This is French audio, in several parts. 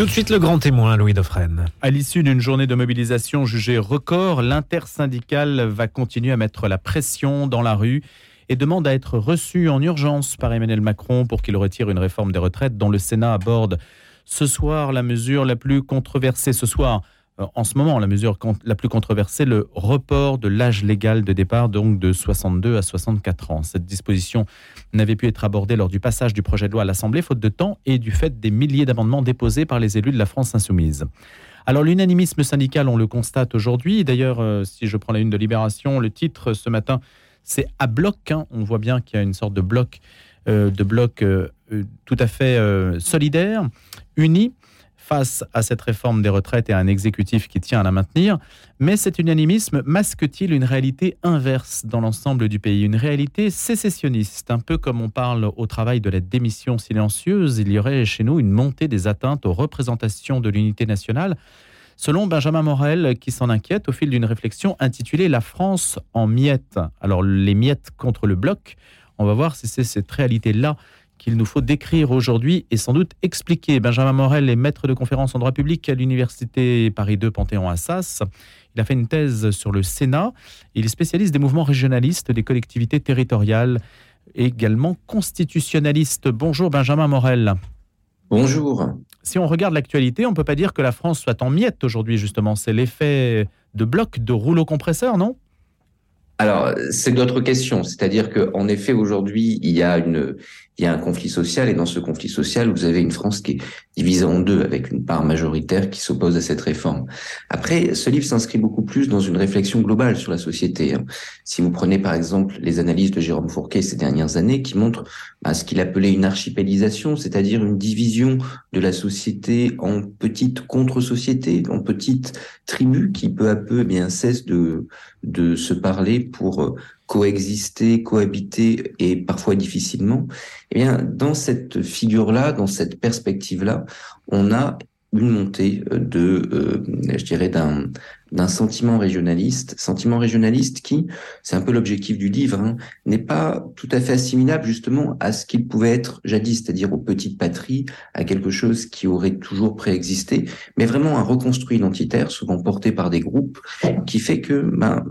Tout de suite le grand témoin, Louis Dauphren. À l'issue d'une journée de mobilisation jugée record, l'intersyndicale va continuer à mettre la pression dans la rue et demande à être reçu en urgence par Emmanuel Macron pour qu'il retire une réforme des retraites dont le Sénat aborde ce soir la mesure la plus controversée. Ce soir, euh, en ce moment, la mesure la plus controversée, le report de l'âge légal de départ, donc de 62 à 64 ans. Cette disposition n'avait pu être abordée lors du passage du projet de loi à l'Assemblée, faute de temps et du fait des milliers d'amendements déposés par les élus de la France insoumise. Alors l'unanimisme syndical, on le constate aujourd'hui. D'ailleurs, euh, si je prends la une de Libération, le titre ce matin, c'est à bloc. Hein. On voit bien qu'il y a une sorte de bloc, euh, de bloc tout à fait solidaire, uni face à cette réforme des retraites et à un exécutif qui tient à la maintenir. Mais cet unanimisme masque-t-il une réalité inverse dans l'ensemble du pays, une réalité sécessionniste Un peu comme on parle au travail de la démission silencieuse, il y aurait chez nous une montée des atteintes aux représentations de l'unité nationale. Selon Benjamin Morel, qui s'en inquiète au fil d'une réflexion intitulée La France en miettes. Alors, les miettes contre le bloc, on va voir si c'est cette réalité-là qu'il nous faut décrire aujourd'hui et sans doute expliquer. Benjamin Morel est maître de conférence en droit public à l'Université Paris 2 Panthéon-Assas. Il a fait une thèse sur le Sénat. Il est spécialiste des mouvements régionalistes, des collectivités territoriales, également constitutionnaliste. Bonjour Benjamin Morel. Bonjour. Si on regarde l'actualité, on ne peut pas dire que la France soit en miettes aujourd'hui, justement. C'est l'effet de bloc, de rouleau compresseur, non? Alors, c'est d'autres question. C'est-à-dire qu'en effet, aujourd'hui, il y a une, il y a un conflit social et dans ce conflit social, vous avez une France qui est divisée en deux avec une part majoritaire qui s'oppose à cette réforme. Après, ce livre s'inscrit beaucoup plus dans une réflexion globale sur la société. Hein. Si vous prenez par exemple les analyses de Jérôme Fourquet ces dernières années qui montrent bah, ce qu'il appelait une archipélisation, c'est-à-dire une division de la société en petites contre-sociétés, en petites tribus qui peu à peu eh bien cessent de, de se parler pour euh, coexister, cohabiter et parfois difficilement, eh bien, dans cette figure-là, dans cette perspective-là, on a une montée de, euh, je dirais, d'un d'un sentiment régionaliste, sentiment régionaliste qui, c'est un peu l'objectif du livre, hein, n'est pas tout à fait assimilable justement à ce qu'il pouvait être jadis, c'est-à-dire aux petites patries, à quelque chose qui aurait toujours préexisté, mais vraiment un reconstruit identitaire, souvent porté par des groupes, qui fait que ben,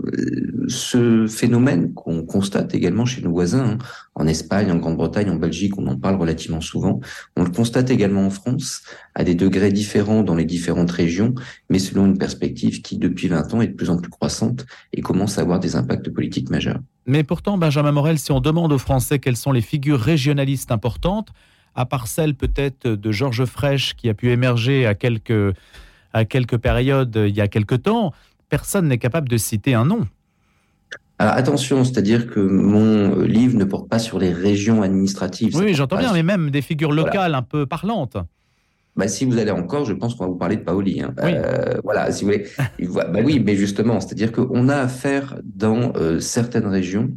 ce phénomène qu'on constate également chez nos voisins, hein, en Espagne, en Grande-Bretagne, en Belgique, on en parle relativement souvent, on le constate également en France, à des degrés différents dans les différentes régions, mais selon une perspective qui, de depuis 20 ans est de plus en plus croissante et commence à avoir des impacts politiques majeurs. Mais pourtant, Benjamin Morel, si on demande aux Français quelles sont les figures régionalistes importantes, à part celle peut-être de Georges Frêche qui a pu émerger à quelques, à quelques périodes il y a quelques temps, personne n'est capable de citer un nom. Alors attention, c'est-à-dire que mon livre ne porte pas sur les régions administratives. Oui, j'entends bien, mais même des figures locales un peu parlantes. Bah, si vous allez encore, je pense qu'on va vous parler de Paoli. Hein. Euh, voilà, si vous voulez. bah oui, mais justement, c'est-à-dire qu'on a affaire dans euh, certaines régions.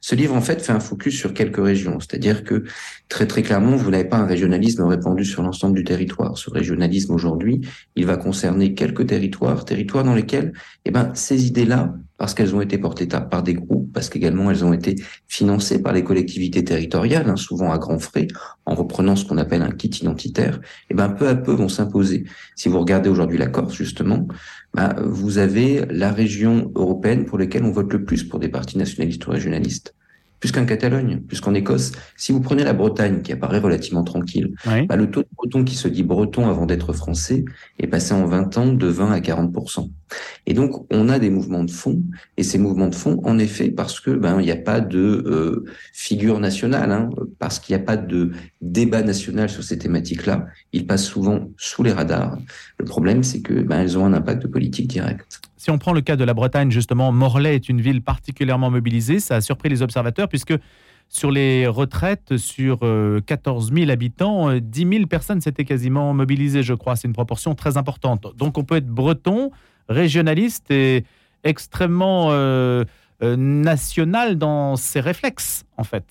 Ce livre, en fait, fait un focus sur quelques régions. C'est-à-dire que très très clairement, vous n'avez pas un régionalisme répandu sur l'ensemble du territoire. Ce régionalisme aujourd'hui, il va concerner quelques territoires, territoires dans lesquels, eh ben, ces idées-là parce qu'elles ont été portées par des groupes, parce qu'également elles ont été financées par les collectivités territoriales, hein, souvent à grands frais, en reprenant ce qu'on appelle un kit identitaire, et eh ben peu à peu vont s'imposer. Si vous regardez aujourd'hui la Corse, justement, ben, vous avez la région européenne pour laquelle on vote le plus pour des partis nationalistes ou régionalistes plus qu'en Catalogne, plus qu'en Écosse. Si vous prenez la Bretagne, qui apparaît relativement tranquille, bah, le taux de breton qui se dit breton avant d'être français est passé en 20 ans de 20 à 40 Et donc, on a des mouvements de fond, et ces mouvements de fond, en effet, parce que ben il n'y a pas de euh, figure nationale, hein, parce qu'il n'y a pas de débat national sur ces thématiques-là, ils passent souvent sous les radars. Le problème, c'est que ben, elles ont un impact politique direct. Si on prend le cas de la Bretagne, justement, Morlaix est une ville particulièrement mobilisée. Ça a surpris les observateurs puisque sur les retraites, sur 14 euh, 000 habitants, 10 euh, 000 personnes s'étaient quasiment mobilisées, je crois. C'est une proportion très importante. Donc on peut être breton, régionaliste et extrêmement euh, national dans ses réflexes, en fait.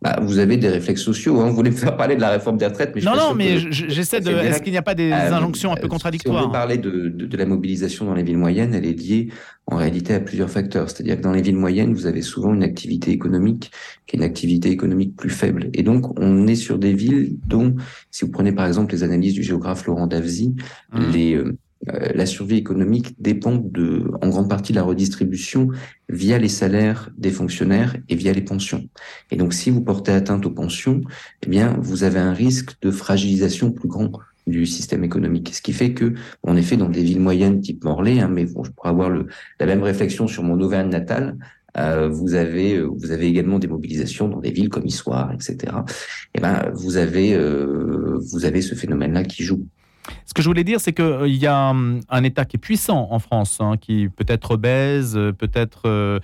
bah, vous avez des réflexes sociaux. Hein. Vous voulez me faire parler de la réforme des retraites, mais je non, non, mais j'essaie de. Est-ce qu'il n'y a pas des euh, injonctions un peu contradictoires Si on veut parler de, de, de, la mobilisation dans les villes moyennes, elle est liée en réalité à plusieurs facteurs. C'est-à-dire que dans les villes moyennes, vous avez souvent une activité économique qui est une activité économique plus faible. Et donc, on est sur des villes dont, si vous prenez par exemple les analyses du géographe Laurent Davzy, mmh. les euh, la survie économique dépend de, en grande partie de la redistribution via les salaires des fonctionnaires et via les pensions. Et donc, si vous portez atteinte aux pensions, eh bien, vous avez un risque de fragilisation plus grand du système économique. Ce qui fait que, en effet, dans des villes moyennes type Morlaix, hein, mais bon, je pourrais avoir le, la même réflexion sur mon Auvergne natale, euh, vous avez euh, vous avez également des mobilisations dans des villes comme Issoire, etc. Et eh ben vous avez euh, vous avez ce phénomène-là qui joue. Ce que je voulais dire, c'est qu'il euh, y a hum, un État qui est puissant en France, hein, qui peut être obèse, euh, peut-être euh,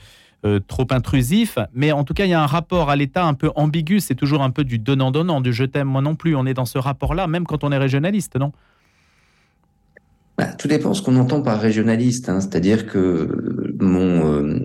trop intrusif, mais en tout cas, il y a un rapport à l'État un peu ambigu. C'est toujours un peu du donnant-donnant, du je t'aime, moi non plus. On est dans ce rapport-là, même quand on est régionaliste, non? Bah, tout dépend ce qu'on entend par régionaliste. Hein. C'est-à-dire que mon,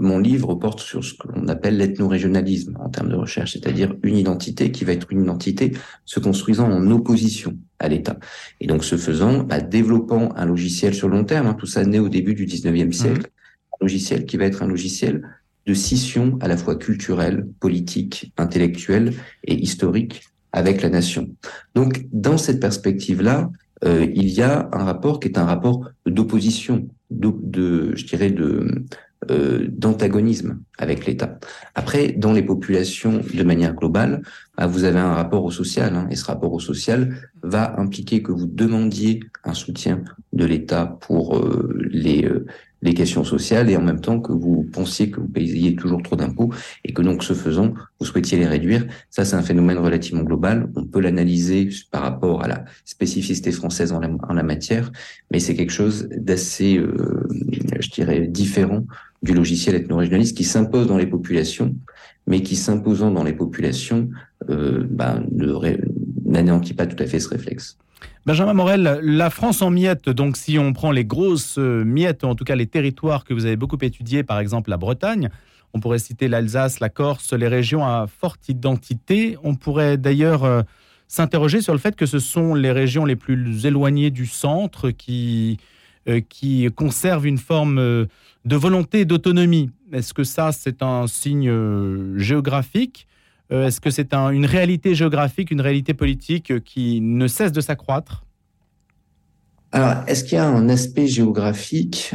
mon livre porte sur ce qu'on appelle l'ethno-régionalisme en termes de recherche, c'est-à-dire une identité qui va être une identité se construisant en opposition à l'État. Et donc, ce faisant, bah, développant un logiciel sur long terme, hein, tout ça naît au début du 19e siècle, mmh. un logiciel qui va être un logiciel de scission à la fois culturelle, politique, intellectuelle et historique avec la nation. Donc, dans cette perspective-là, euh, il y a un rapport qui est un rapport d'opposition, de, je dirais, de, euh, d'antagonisme avec l'État. Après, dans les populations, de manière globale, bah, vous avez un rapport au social, hein, et ce rapport au social va impliquer que vous demandiez un soutien de l'État pour euh, les, euh, les questions sociales, et en même temps que vous pensiez que vous payez toujours trop d'impôts, et que donc, ce faisant, vous souhaitiez les réduire. Ça, c'est un phénomène relativement global. On peut l'analyser par rapport à la spécificité française en la, matière, mais c'est quelque chose d'assez, je dirais, différent du logiciel ethno-régionaliste qui s'impose dans les populations, mais qui s'imposant dans les populations euh, ben, n'anéantit pas tout à fait ce réflexe. Benjamin Morel, la France en miettes, donc si on prend les grosses euh, miettes, en tout cas les territoires que vous avez beaucoup étudiés, par exemple la Bretagne, on pourrait citer l'Alsace, la Corse, les régions à forte identité. On pourrait d'ailleurs euh, s'interroger sur le fait que ce sont les régions les plus éloignées du centre qui, euh, qui conservent une forme de volonté d'autonomie. Est-ce que ça, c'est un signe géographique? Euh, Est-ce que c'est une réalité géographique, une réalité politique euh, qui ne cesse de s'accroître? Alors, est-ce qu'il y a un aspect géographique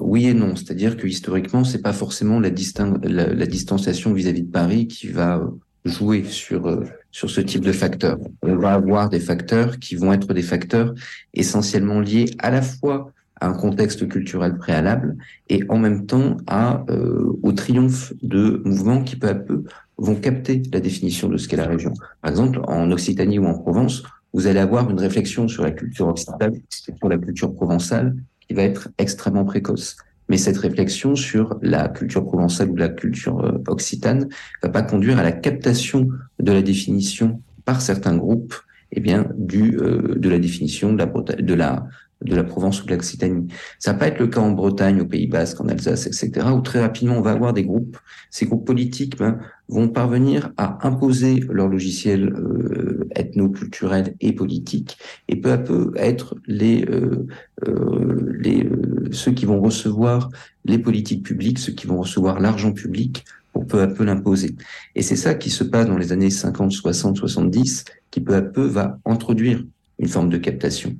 Oui et non. C'est-à-dire que historiquement, c'est pas forcément la, distanciation vis-à-vis de Paris qui va jouer sur ce type de facteurs. On va avoir des facteurs qui vont être des facteurs essentiellement liés à la fois un contexte culturel préalable et en même temps à, euh, au triomphe de mouvements qui peu à peu vont capter la définition de ce qu'est la région. Par exemple, en Occitanie ou en Provence, vous allez avoir une réflexion sur la culture occitane, sur la culture provençale, qui va être extrêmement précoce. Mais cette réflexion sur la culture provençale ou la culture euh, occitane va pas conduire à la captation de la définition par certains groupes eh bien, du, euh, de la définition de la, de la de la Provence ou de l'Occitanie. Ça va pas être le cas en Bretagne, au Pays Basque, en Alsace, etc., où très rapidement on va avoir des groupes. Ces groupes politiques ben, vont parvenir à imposer leur logiciel euh, ethno-culturel et politique, et peu à peu être les, euh, euh, les euh, ceux qui vont recevoir les politiques publiques, ceux qui vont recevoir l'argent public pour peu à peu l'imposer. Et c'est ça qui se passe dans les années 50, 60, 70, qui peu à peu va introduire une forme de captation.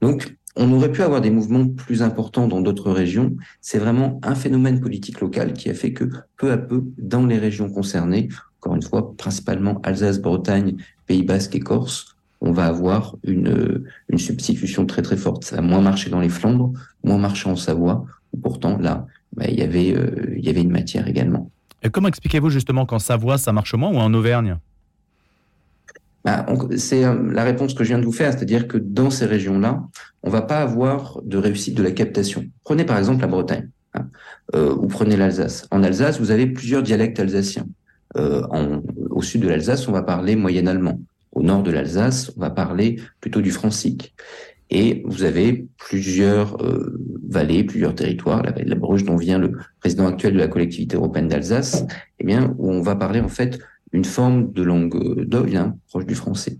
Donc, on aurait pu avoir des mouvements plus importants dans d'autres régions. C'est vraiment un phénomène politique local qui a fait que peu à peu, dans les régions concernées, encore une fois, principalement Alsace, Bretagne, Pays Basque et Corse, on va avoir une, une substitution très très forte. Ça a moins marché dans les Flandres, moins marché en Savoie, où pourtant là, bah, il, y avait, euh, il y avait une matière également. Et comment expliquez-vous justement qu'en Savoie ça marche moins ou en Auvergne? Bah, c'est euh, la réponse que je viens de vous faire, c'est-à-dire que dans ces régions-là, on va pas avoir de réussite de la captation. Prenez par exemple la Bretagne, hein, euh, ou prenez l'Alsace. En Alsace, vous avez plusieurs dialectes alsaciens. Euh, au sud de l'Alsace, on va parler moyen allemand. Au nord de l'Alsace, on va parler plutôt du francique. Et vous avez plusieurs vallées, plusieurs territoires, la vallée de la Bruche dont vient le président actuel de la collectivité européenne d'Alsace, eh bien, où on va parler en fait une forme de langue d'oïl, hein, proche du français.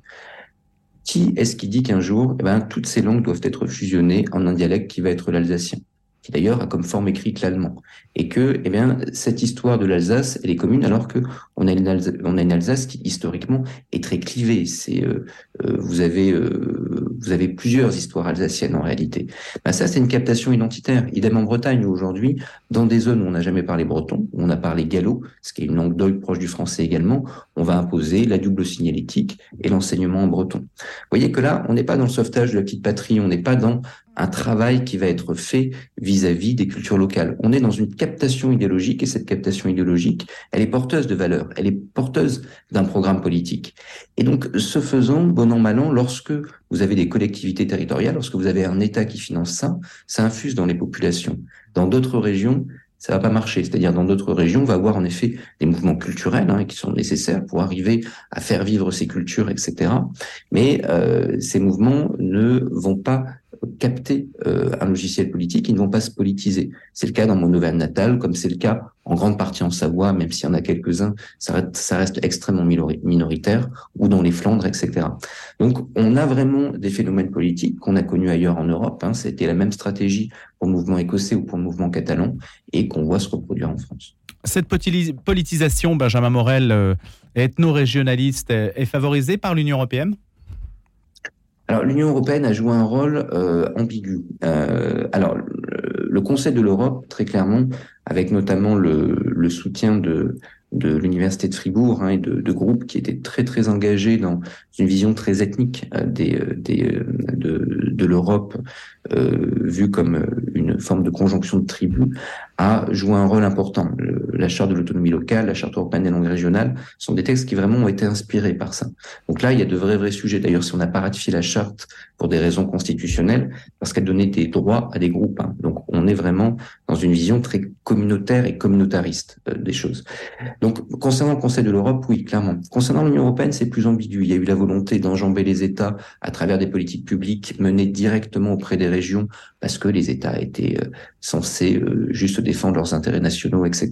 Qui est-ce qui dit qu'un jour, eh ben, toutes ces langues doivent être fusionnées en un dialecte qui va être l'alsacien? Qui d'ailleurs a comme forme écrite l'allemand, et que, eh bien, cette histoire de l'Alsace, elle est commune, alors que on a une Alsace, on a une Alsace qui historiquement est très clivée. C'est, euh, euh, vous avez, euh, vous avez plusieurs histoires alsaciennes en réalité. Ben, ça, c'est une captation identitaire. Idem en Bretagne aujourd'hui, dans des zones où on n'a jamais parlé breton, où on a parlé gallo, ce qui est une langue d'oeil proche du français également, on va imposer la double signalétique et l'enseignement en breton. Vous voyez que là, on n'est pas dans le sauvetage de la petite patrie, on n'est pas dans un travail qui va être fait vis-à-vis des cultures locales. On est dans une captation idéologique et cette captation idéologique, elle est porteuse de valeurs, elle est porteuse d'un programme politique. Et donc, ce faisant, bon an, mal an, lorsque vous avez des collectivités territoriales, lorsque vous avez un État qui finance ça, ça infuse dans les populations. Dans d'autres régions, ça va pas marcher. C'est-à-dire dans d'autres régions, on va avoir en effet des mouvements culturels hein, qui sont nécessaires pour arriver à faire vivre ces cultures, etc. Mais euh, ces mouvements ne vont pas capter euh, un logiciel politique, ils ne vont pas se politiser. C'est le cas dans mon auvergne natale, comme c'est le cas en grande partie en Savoie, même s'il y en a quelques-uns, ça reste, ça reste extrêmement minoritaire, ou dans les Flandres, etc. Donc on a vraiment des phénomènes politiques qu'on a connus ailleurs en Europe. Hein. C'était la même stratégie pour le mouvement écossais ou pour le mouvement catalan, et qu'on voit se reproduire en France. Cette politisation, Benjamin Morel, euh, ethno-régionaliste, est favorisée par l'Union européenne? Alors l'Union européenne a joué un rôle euh, ambigu. Euh, alors le, Conseil de l'Europe, très clairement, avec notamment le, soutien de, l'université de Fribourg hein, et de, de, groupes qui étaient très très engagés dans une vision très ethnique euh, de, l'Europe vue comme une forme de conjonction de tribus, a joué un rôle important. la charte de l'autonomie locale, la charte européenne des langues régionales sont des textes qui vraiment ont été inspirés par ça. Donc là, il y a de vrais vrais sujets. D'ailleurs, si on n'a pas ratifié la charte pour des raisons constitutionnelles, parce qu'elle donnait des droits à des groupes. Hein. Donc on est vraiment dans une vision très communautaire et communautariste des choses. Donc, concernant le Conseil de l'Europe, oui, clairement. Concernant l'Union européenne, c'est plus ambigu. Il y a eu la volonté d'enjamber les États à travers des politiques publiques menées directement auprès des régions, parce que les États étaient euh, censés euh, juste défendre leurs intérêts nationaux, etc.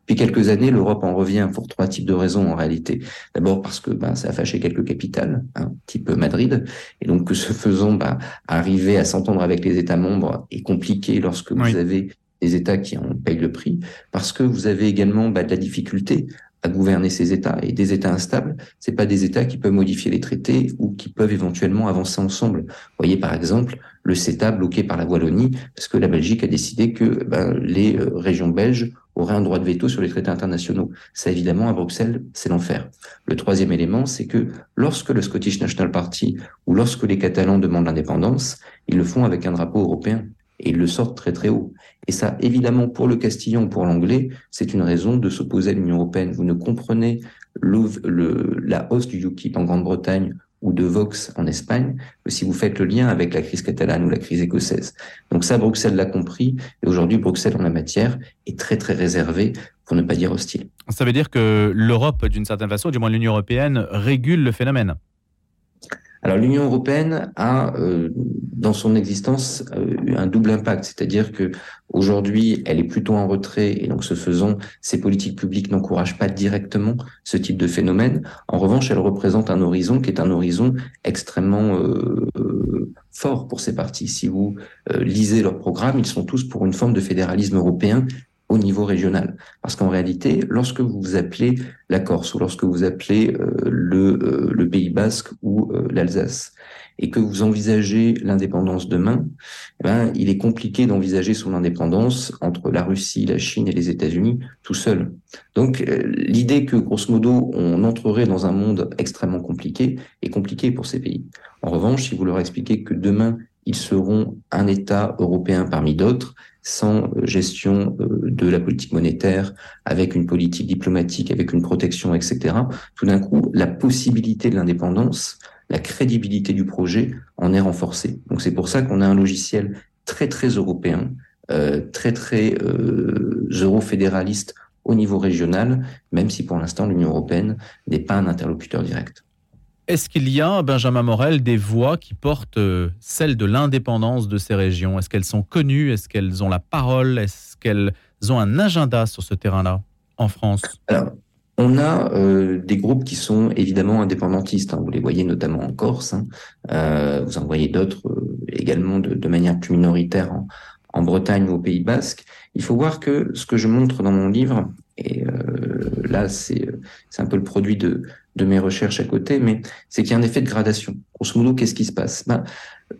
Depuis quelques années, l'Europe en revient pour trois types de raisons en réalité. D'abord parce que ben, ça a fâché quelques capitales, hein, type Madrid, et donc que ce faisant, ben, arriver à s'entendre avec les États membres est compliqué lorsque vous avez des États qui en payent le prix, parce que vous avez également bah, de la difficulté à gouverner ces États. Et des États instables, c'est pas des États qui peuvent modifier les traités ou qui peuvent éventuellement avancer ensemble. Voyez par exemple le CETA bloqué par la Wallonie parce que la Belgique a décidé que ben, les euh, régions belges auraient un droit de veto sur les traités internationaux. Ça évidemment à Bruxelles, c'est l'enfer. Le troisième élément, c'est que lorsque le Scottish National Party ou lorsque les Catalans demandent l'indépendance, ils le font avec un drapeau européen et ils le sortent très très haut. Et ça, évidemment, pour le castillan ou pour l'anglais, c'est une raison de s'opposer à l'Union européenne. Vous ne comprenez la hausse du UKIP en Grande-Bretagne ou de Vox en Espagne que si vous faites le lien avec la crise catalane ou la crise écossaise. Donc ça, Bruxelles l'a compris, et aujourd'hui, Bruxelles, en la matière, est très très réservé, pour ne pas dire hostile. Ça veut dire que l'Europe, d'une certaine façon, du moins l'Union européenne, régule le phénomène alors l'Union européenne a euh, dans son existence euh, un double impact, c'est-à-dire que aujourd'hui elle est plutôt en retrait et donc ce faisant ses politiques publiques n'encouragent pas directement ce type de phénomène. En revanche, elle représente un horizon qui est un horizon extrêmement euh, fort pour ces partis. Si vous lisez leurs programmes, ils sont tous pour une forme de fédéralisme européen au niveau régional. Parce qu'en réalité, lorsque vous appelez la Corse ou lorsque vous appelez euh, le, euh, le, Pays basque ou euh, l'Alsace et que vous envisagez l'indépendance demain, eh ben, il est compliqué d'envisager son indépendance entre la Russie, la Chine et les États-Unis tout seul. Donc l'idée que, grosso modo, on entrerait dans un monde extrêmement compliqué est compliquée pour ces pays. En revanche, si vous leur expliquez que demain, ils seront un État européen parmi d'autres, sans euh, gestion euh, de la politique monétaire, avec une politique diplomatique, avec une protection, etc. Tout d'un coup, la possibilité de l'indépendance, la crédibilité du projet en est renforcée. Donc c'est pour ça qu'on a un logiciel très très européen, euh, très très euh, euro-fédéraliste au niveau régional, même si pour l'instant l'Union européenne n'est pas un interlocuteur direct. Est-ce qu'il y a, Benjamin Morel, des voix qui portent euh, celle de l'indépendance de ces régions? Est-ce qu'elles sont connues? Est-ce qu'elles ont la parole? Est-ce qu'elles ont un agenda sur ce terrain-là en France? On a euh, des groupes qui sont évidemment indépendantistes. Hein. Vous les voyez notamment en Corse. Hein. Euh, vous en voyez d'autres également de, manière plus minoritaire en, en Bretagne ou au Pays Basque. Il faut voir que ce que je montre dans mon livre, et là c'est un peu le produit de, de mes recherches à côté, mais c'est qu'il y a un effet de gradation. Grosso modo, qu'est-ce qui se passe? Ben,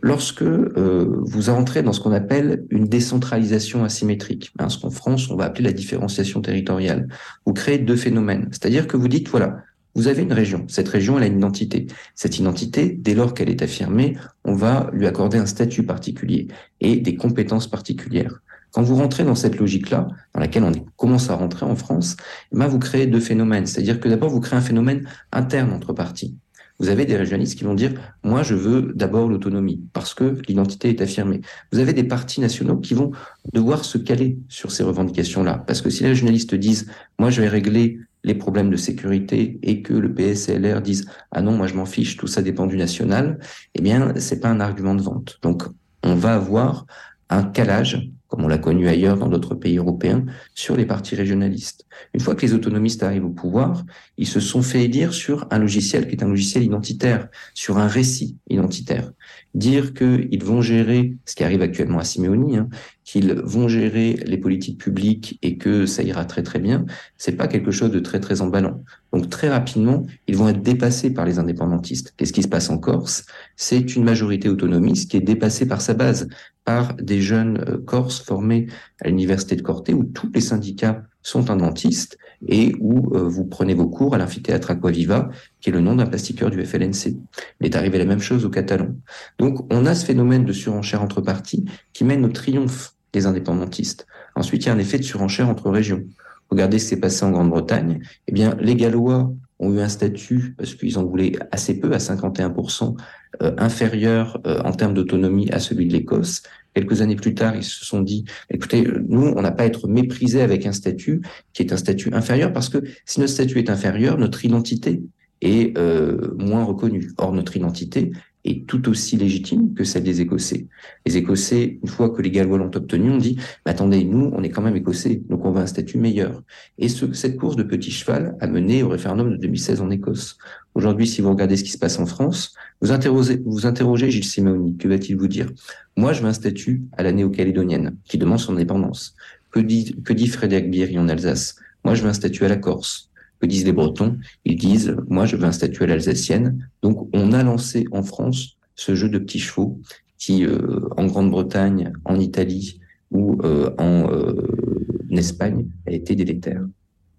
Lorsque euh, vous entrez dans ce qu'on appelle une décentralisation asymétrique, ben, ce qu'en France on va appeler la différenciation territoriale, vous créez deux phénomènes. C'est-à-dire que vous dites, voilà, vous avez une région. Cette région, elle a une identité. Cette identité, dès lors qu'elle est affirmée, on va lui accorder un statut particulier et des compétences particulières. Quand vous rentrez dans cette logique-là, dans laquelle on commence à rentrer en France, eh ben vous créez deux phénomènes. C'est-à-dire que d'abord, vous créez un phénomène interne entre partis. Vous avez des régionalistes qui vont dire, moi, je veux d'abord l'autonomie, parce que l'identité est affirmée. Vous avez des partis nationaux qui vont devoir se caler sur ces revendications-là. Parce que si les régionalistes disent, moi, je vais régler les problèmes de sécurité et que le PSLR dise ah non moi je m'en fiche tout ça dépend du national eh bien c'est pas un argument de vente donc on va avoir un calage comme on l'a connu ailleurs dans d'autres pays européens, sur les partis régionalistes. Une fois que les autonomistes arrivent au pouvoir, ils se sont fait élire sur un logiciel qui est un logiciel identitaire, sur un récit identitaire. Dire qu'ils vont gérer, ce qui arrive actuellement à Simeoni, hein, qu'ils vont gérer les politiques publiques et que ça ira très très bien, c'est pas quelque chose de très très emballant. Donc très rapidement, ils vont être dépassés par les indépendantistes. Qu'est-ce qui se passe en Corse C'est une majorité autonomiste qui est dépassée par sa base, par des jeunes euh, Corses formés à l'université de Corté où tous les syndicats sont dentistes et où euh, vous prenez vos cours à l'amphithéâtre Aquaviva, qui est le nom d'un plastiqueur du FLNC. Il est arrivé la même chose au Catalan. Donc on a ce phénomène de surenchère entre partis qui mène au triomphe des indépendantistes. Ensuite, il y a un effet de surenchère entre régions. Regardez ce qui s'est passé en Grande-Bretagne. Eh bien, les Gallois ont eu un statut, parce qu'ils en voulaient assez peu, à 51%, euh, inférieur euh, en termes d'autonomie à celui de l'Écosse. Quelques années plus tard, ils se sont dit, écoutez, nous, on n'a pas à être méprisés avec un statut qui est un statut inférieur, parce que si notre statut est inférieur, notre identité est euh, moins reconnue. Or, notre identité, est tout aussi légitime que celle des Écossais. Les Écossais, une fois que les Gallois l'ont obtenu, ont dit mais attendez, nous, on est quand même Écossais, donc on veut un statut meilleur. Et ce, cette course de petit cheval a mené au référendum de 2016 en Écosse. Aujourd'hui, si vous regardez ce qui se passe en France, vous interrogez, vous interrogez Gilles Simeoni. Que va-t-il vous dire? Moi, je veux un statut à la néo-calédonienne qui demande son indépendance. Que dit, que dit Frédéric Bierry en Alsace? Moi, je veux un statut à la Corse. Que disent les Bretons? Ils disent, moi, je veux un statut à l'alsacienne. Donc, on a lancé en France ce jeu de petits chevaux qui, euh, en Grande-Bretagne, en Italie ou euh, en euh, Espagne, a été délétère.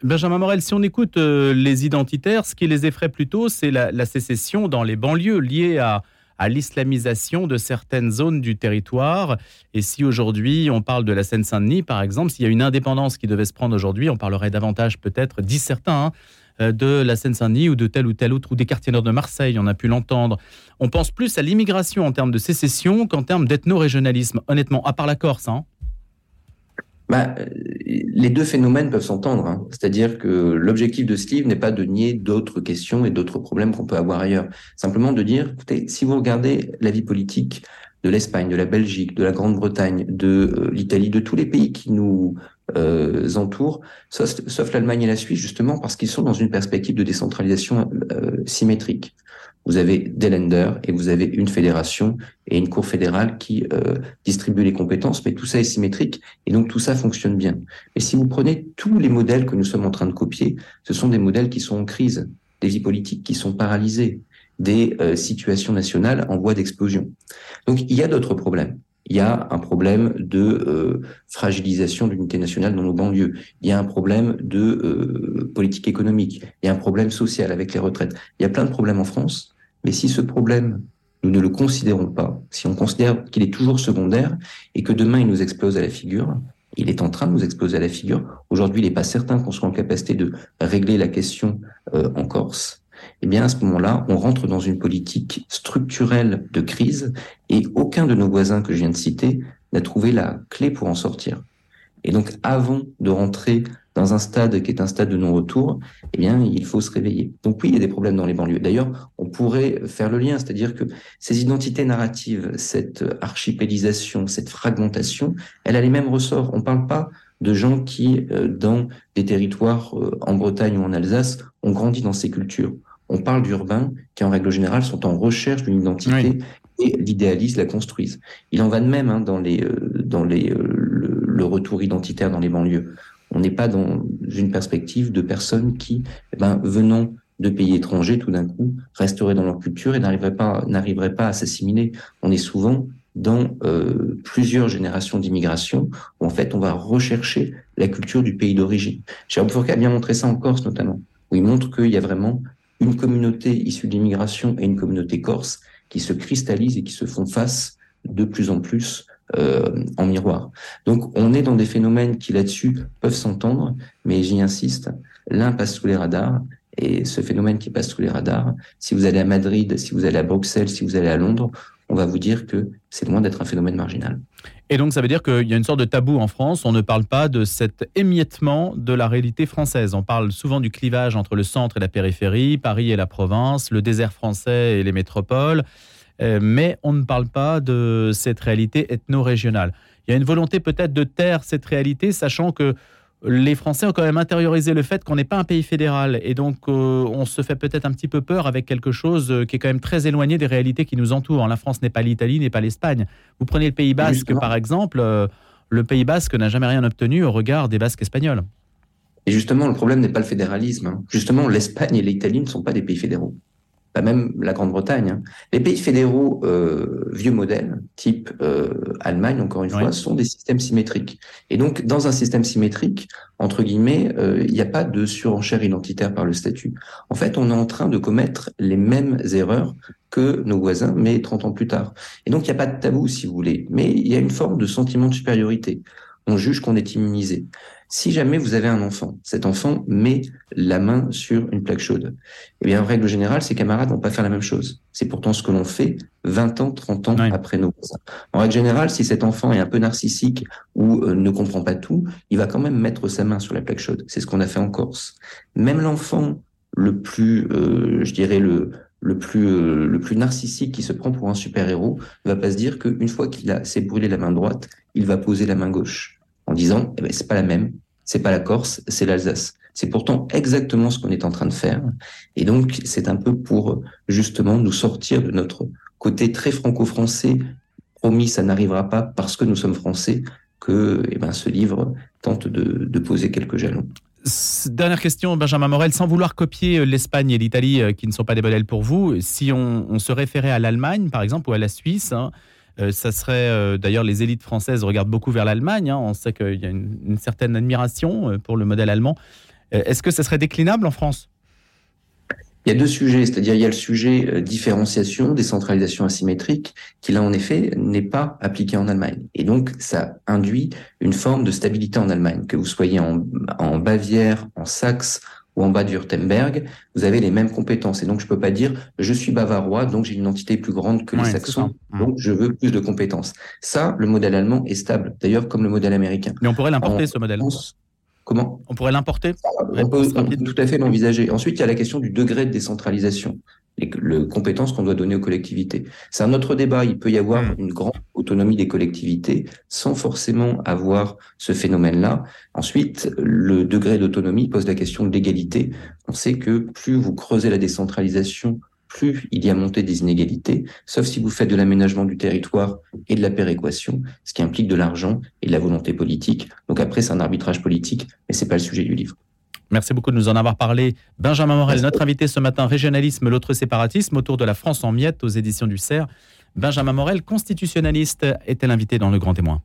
Benjamin Morel, si on écoute les identitaires, ce qui les effraie plutôt, c'est la, la, sécession dans les banlieues liée à, à l'islamisation de certaines zones du territoire. Et si aujourd'hui on parle de la Seine-Saint-Denis, par exemple, s'il y a une indépendance qui devait se prendre aujourd'hui, on parlerait davantage peut-être, disent certains, hein, euh, de la Seine-Saint-Denis ou de tel ou tel autre, ou des quartiers nord de Marseille, on a pu l'entendre. On pense plus à l'immigration en termes de sécession qu'en termes d'ethno-régionalisme, honnêtement, à part la Corse. Hein bah, les deux phénomènes peuvent s'entendre. Hein. C'est-à-dire que l'objectif de ce livre n'est pas de nier d'autres questions et d'autres problèmes qu'on peut avoir ailleurs. Simplement de dire, écoutez, si vous regardez la vie politique de l'Espagne, de la Belgique, de la Grande-Bretagne, de euh, l'Italie, de tous les pays qui nous euh, entourent, sauf, l'Allemagne et la Suisse, justement parce qu'ils sont dans une perspective de décentralisation euh, symétrique vous avez des lenders et vous avez une fédération et une cour fédérale qui euh, distribue les compétences, mais tout ça est symétrique et donc tout ça fonctionne bien. Mais si vous prenez tous les modèles que nous sommes en train de copier, ce sont des modèles qui sont en crise, des vies politiques qui sont paralysées, des euh, situations nationales en voie d'explosion. Donc il y a d'autres problèmes. Il y a un problème de euh, fragilisation de l'unité nationale dans nos banlieues. Il y a un problème de euh, politique économique. Il y a un problème social avec les retraites. Il y a plein de problèmes en France mais si ce problème, nous ne le considérons pas, si on considère qu'il est toujours secondaire et que demain il nous explose à la figure, il est en train de nous exploser à la figure. Aujourd'hui, il n'est pas certain qu'on soit en capacité de régler la question euh, en Corse. Eh bien, à ce moment-là, on rentre dans une politique structurelle de crise et aucun de nos voisins que je viens de citer n'a trouvé la clé pour en sortir. Et donc, avant de rentrer dans un stade qui est un stade de non-retour, eh bien, il faut se réveiller. Donc oui, il y a des problèmes dans les banlieues. D'ailleurs, on pourrait faire le lien, c'est-à-dire que ces identités narratives, cette archipélisation, cette fragmentation, elle a les mêmes ressorts. On ne parle pas de gens qui, euh, dans des territoires euh, en Bretagne ou en Alsace, ont grandi dans ces cultures. On parle d'urbains qui, en règle générale, sont en recherche d'une identité et l'idéalisent, la construisent. Il en va de même hein, dans les, euh, dans les, le, retour identitaire dans les banlieues. On n'est pas dans une perspective de personnes qui, eh ben, venant de pays étrangers, tout d'un coup, resteraient dans leur culture et n'arriveraient pas, n'arriveraient pas à s'assimiler. On est souvent dans euh, plusieurs générations d'immigration, où en fait on va rechercher la culture du pays d'origine. Jérôme Fourquet a bien montré ça en Corse notamment, où il montre qu'il y a vraiment une communauté issue de l'immigration et une communauté corse qui se cristallisent et qui se font face de plus en plus euh, en miroir. Donc on est dans des phénomènes qui là-dessus peuvent s'entendre, mais j'y insiste, l'un passe sous les radars et ce phénomène qui passe sous les radars, si vous allez à Madrid, si vous allez à Bruxelles, si vous allez à Londres, on va vous dire que c'est loin d'être un phénomène marginal. Et donc ça veut dire qu'il y a une sorte de tabou en France, on ne parle pas de cet émiettement de la réalité française. On parle souvent du clivage entre le centre et la périphérie, Paris et la province, le désert français et les métropoles, mais on ne parle pas de cette réalité ethno-régionale. Il y a une volonté peut-être de taire cette réalité, sachant que les Français ont quand même intériorisé le fait qu'on n'est pas un pays fédéral. Et donc, euh, on se fait peut-être un petit peu peur avec quelque chose euh, qui est quand même très éloigné des réalités qui nous entourent. La France n'est pas l'Italie, n'est pas l'Espagne. Vous prenez le Pays Basque, par exemple. Euh, le Pays Basque n'a jamais rien obtenu au regard des Basques espagnols. Et justement, le problème n'est pas le fédéralisme. Hein. Justement, l'Espagne et l'Italie ne sont pas des pays fédéraux même la Grande-Bretagne. Hein. Les pays fédéraux euh, vieux modèles, type euh, Allemagne, encore une fois, sont des systèmes symétriques. Et donc, dans un système symétrique, entre guillemets, euh, il n'y a pas de surenchère identitaire par le statut. En fait, on est en train de commettre les mêmes erreurs que nos voisins, mais 30 ans plus tard. Et donc, il n'y a pas de tabou, si vous voulez, mais il y a une forme de sentiment de supériorité. On juge qu'on est immunisé. Si jamais vous avez un enfant, cet enfant met la main sur une plaque chaude, eh bien, en règle générale, ses camarades vont pas faire la même chose. C'est pourtant ce que l'on fait 20 ans, 30 ans après nos voisins. En règle générale, si cet enfant est un peu narcissique ou euh, ne comprend pas tout, il va quand même mettre sa main sur la plaque chaude. C'est ce qu'on a fait en Corse. Même l'enfant le plus, euh, je dirais, le, le plus euh, le plus narcissique qui se prend pour un super héros va pas se dire qu'une fois qu'il a s'est brûlé la main droite, il va poser la main gauche en disant eh ben, c'est pas la même, c'est pas la Corse, c'est l'Alsace. C'est pourtant exactement ce qu'on est en train de faire. Et donc, c'est un peu pour justement nous sortir de notre côté très franco-français. Promis, ça n'arrivera pas parce que nous sommes français que eh ben, ce livre tente de, poser quelques jalons. Dernière question, Benjamin Morel. Sans vouloir copier l'Espagne et l'Italie, euh, qui ne sont pas des modèles pour vous, si on, se référait à l'Allemagne, par exemple, ou à la Suisse, hein, euh, ça serait euh, d'ailleurs les élites françaises regardent beaucoup vers l'Allemagne. Hein. On sait qu'il y a une, certaine admiration euh, pour le modèle allemand. Est-ce que ça serait déclinable en France? Il y a deux sujets, c'est-à-dire il y a le sujet différenciation, décentralisation asymétrique, qui là en effet n'est pas appliqué en Allemagne. Et donc ça induit une forme de stabilité en Allemagne, que vous soyez en, en Bavière, en Saxe, ou en bas du Württemberg, vous avez les mêmes compétences. Et donc, je peux pas dire, je suis bavarois, donc j'ai une entité plus grande que les saxons, donc je veux plus de compétences. Ça, le modèle allemand est stable, d'ailleurs, comme le modèle américain. Mais on pourrait l'importer, ce modèle. Comment? On pourrait l'importer? On peut tout à fait l'envisager. Ensuite, il y a la question du degré de décentralisation les, compétences qu'on doit donner aux collectivités. C'est un autre débat. Il peut y avoir hmm. une grande autonomie des collectivités sans forcément avoir ce phénomène-là. Ensuite, le degré d'autonomie pose la question de l'égalité. On sait que plus vous creusez la décentralisation, plus il y a montée des inégalités, sauf si vous faites de l'aménagement du territoire et de la péréquation, ce qui implique de l'argent et de la volonté politique. Donc après, c'est un arbitrage politique, mais c'est pas le sujet du livre. Merci beaucoup de nous en avoir parlé. Benjamin Morel, notre invité ce matin, Régionalisme, l'autre séparatisme, autour de la France en miettes aux éditions du CERF. Benjamin Morel, constitutionnaliste, était l'invité dans Le Grand Témoin?